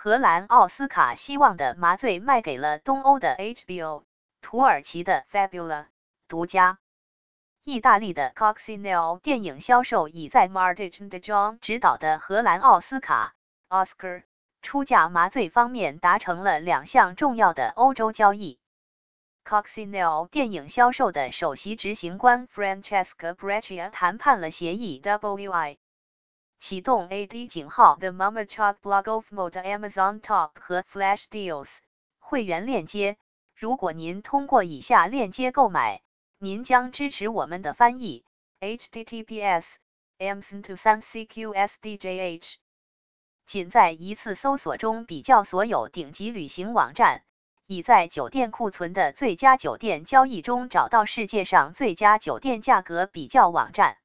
荷兰奥斯卡希望的麻醉卖给了东欧的 HBO，土耳其的 Fabula 独家。意大利的 Coxinell 电影销售已在 Martin de Jong 执导的荷兰奥斯卡 Oscar 出价麻醉方面达成了两项重要的欧洲交易。Coxinell 电影销售的首席执行官 Francesca Breccia 谈判了协议。WI 启动 AD 井号 The Mamachok Blog of Mode Amazon Top 和 Flash Deals 会员链接。如果您通过以下链接购买。您将支持我们的翻译。https amson to 3 cqsdjh。仅在一次搜索中比较所有顶级旅行网站，已在酒店库存的最佳酒店交易中找到世界上最佳酒店价格比较网站。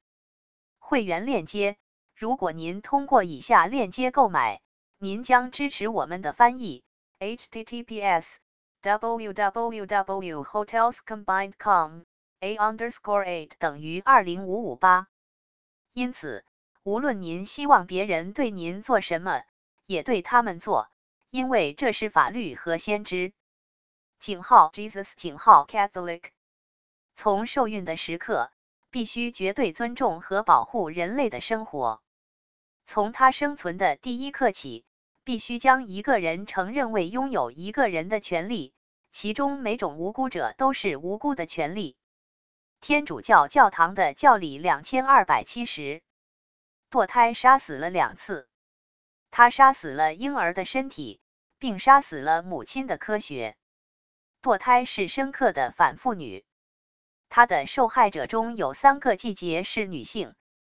会员链接。如果您通过以下链接购买，您将支持我们的翻译。https www.hotelscombined.com a underscore eight 等于二零五五八。因此，无论您希望别人对您做什么，也对他们做，因为这是法律和先知。井号 Jesus 井号 Catholic。从受孕的时刻，必须绝对尊重和保护人类的生活。从他生存的第一刻起，必须将一个人承认为拥有一个人的权利，其中每种无辜者都是无辜的权利。天主教教堂的教理两千二百七十，堕胎杀死了两次，他杀死了婴儿的身体，并杀死了母亲的科学。堕胎是深刻的反妇女，他的受害者中有三个季节是女性，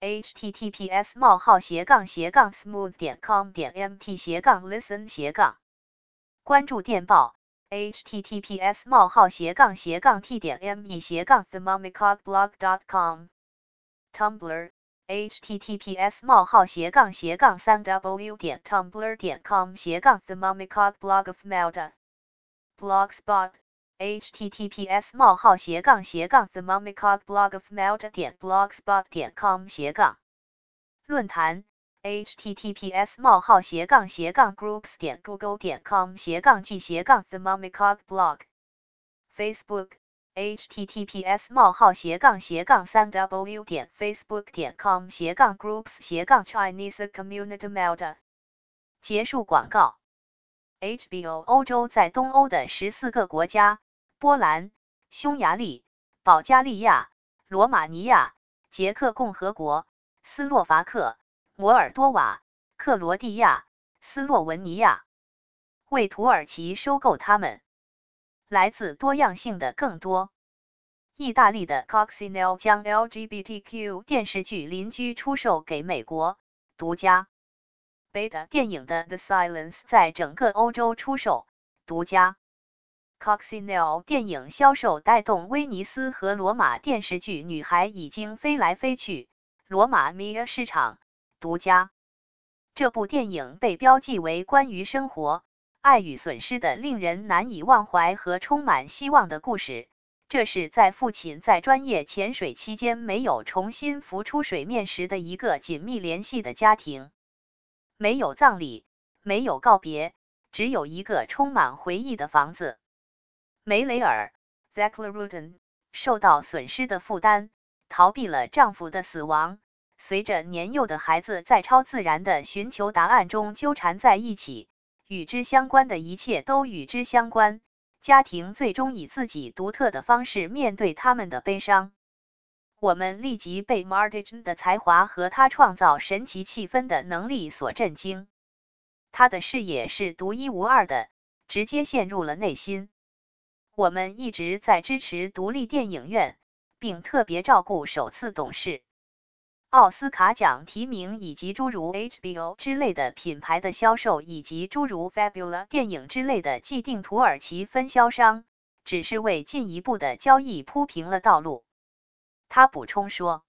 Https: 冒号斜杠斜杠 smooth 点 com 点 mt 斜杠 listen 斜杠关注电报。https: 冒号斜杠斜杠 t 点 me 斜杠 themommycogblog.com Tumblr https: 冒号斜杠斜杠三 w 点 tumblr 点 com 斜杠 the mummycog blog of Melda blogspot https: 冒号斜杠斜杠 the mummycog blog of Melda 点 blogspot 点 com 斜杠论坛 https: 冒号斜杠斜杠 groups 点 google 点 com 斜杠 g 斜杠 the mummycog blog Facebook https: 冒号斜杠斜杠三 w 点 facebook 点 com 斜杠 groups 斜杠 Chinese Community Melda 结束广告。HBO 欧洲在东欧的十四个国家：波兰、匈牙利、保加利亚、罗马尼亚、捷克共和国、斯洛伐克、摩尔多瓦、克罗地亚、斯洛文尼亚，为土耳其收购他们。来自多样性的更多。意大利的 Coxinell 将 LGBTQ 电视剧《邻居》出售给美国，独家。Beta 电影的 The Silence 在整个欧洲出售，独家。Coxinelle 电影销售带动威尼斯和罗马电视剧《女孩已经飞来飞去》，罗马 Mia 市场，独家。这部电影被标记为关于生活。爱与损失的令人难以忘怀和充满希望的故事。这是在父亲在专业潜水期间没有重新浮出水面时的一个紧密联系的家庭。没有葬礼，没有告别，只有一个充满回忆的房子。梅雷尔 z a c h a r u t t e n 受到损失的负担，逃避了丈夫的死亡。随着年幼的孩子在超自然的寻求答案中纠缠在一起。与之相关的一切都与之相关。家庭最终以自己独特的方式面对他们的悲伤。我们立即被 Martin 的才华和他创造神奇气氛的能力所震惊。他的视野是独一无二的，直接陷入了内心。我们一直在支持独立电影院，并特别照顾首次董事。奥斯卡奖提名以及诸如 HBO 之类的品牌的销售，以及诸如 Fabula 电影之类的既定土耳其分销商，只是为进一步的交易铺平了道路。他补充说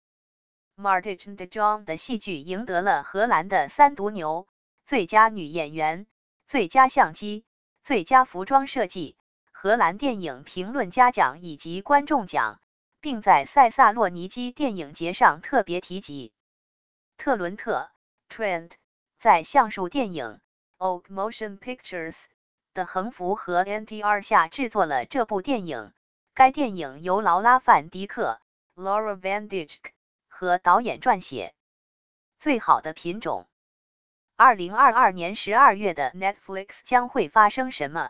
m a r t i n de Jong 的戏剧赢得了荷兰的三毒牛：最佳女演员、最佳相机、最佳服装设计、荷兰电影评论家奖以及观众奖，并在塞萨洛尼基电影节上特别提及。特伦特 （Trent） 在橡树电影 （Oak Motion Pictures） 的横幅和 NTR 下制作了这部电影。该电影由劳拉·范迪克 （Laura Van Dyke） 和导演撰写。最好的品种。二零二二年十二月的 Netflix 将会发生什么？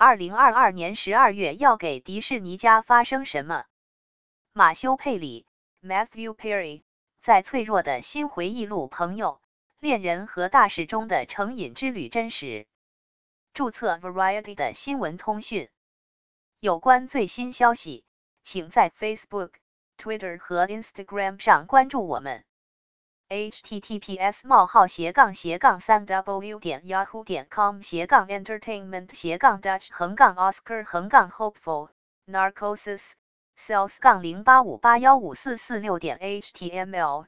二零二二年十二月要给迪士尼家发生什么？马修·佩里 （Matthew Perry）。在脆弱的新回忆录《朋友、恋人和大事中的成瘾之旅》真实。注册 Variety 的新闻通讯。有关最新消息，请在 Facebook、Twitter 和 Instagram 上关注我们。Https: 冒号斜杠斜杠三 w 点 yahoo 点 com 斜杠 entertainment 斜杠 dutch 横杠 oscar 横杠 hopeful narcosis。sales 杠零八五八幺五四四六点 html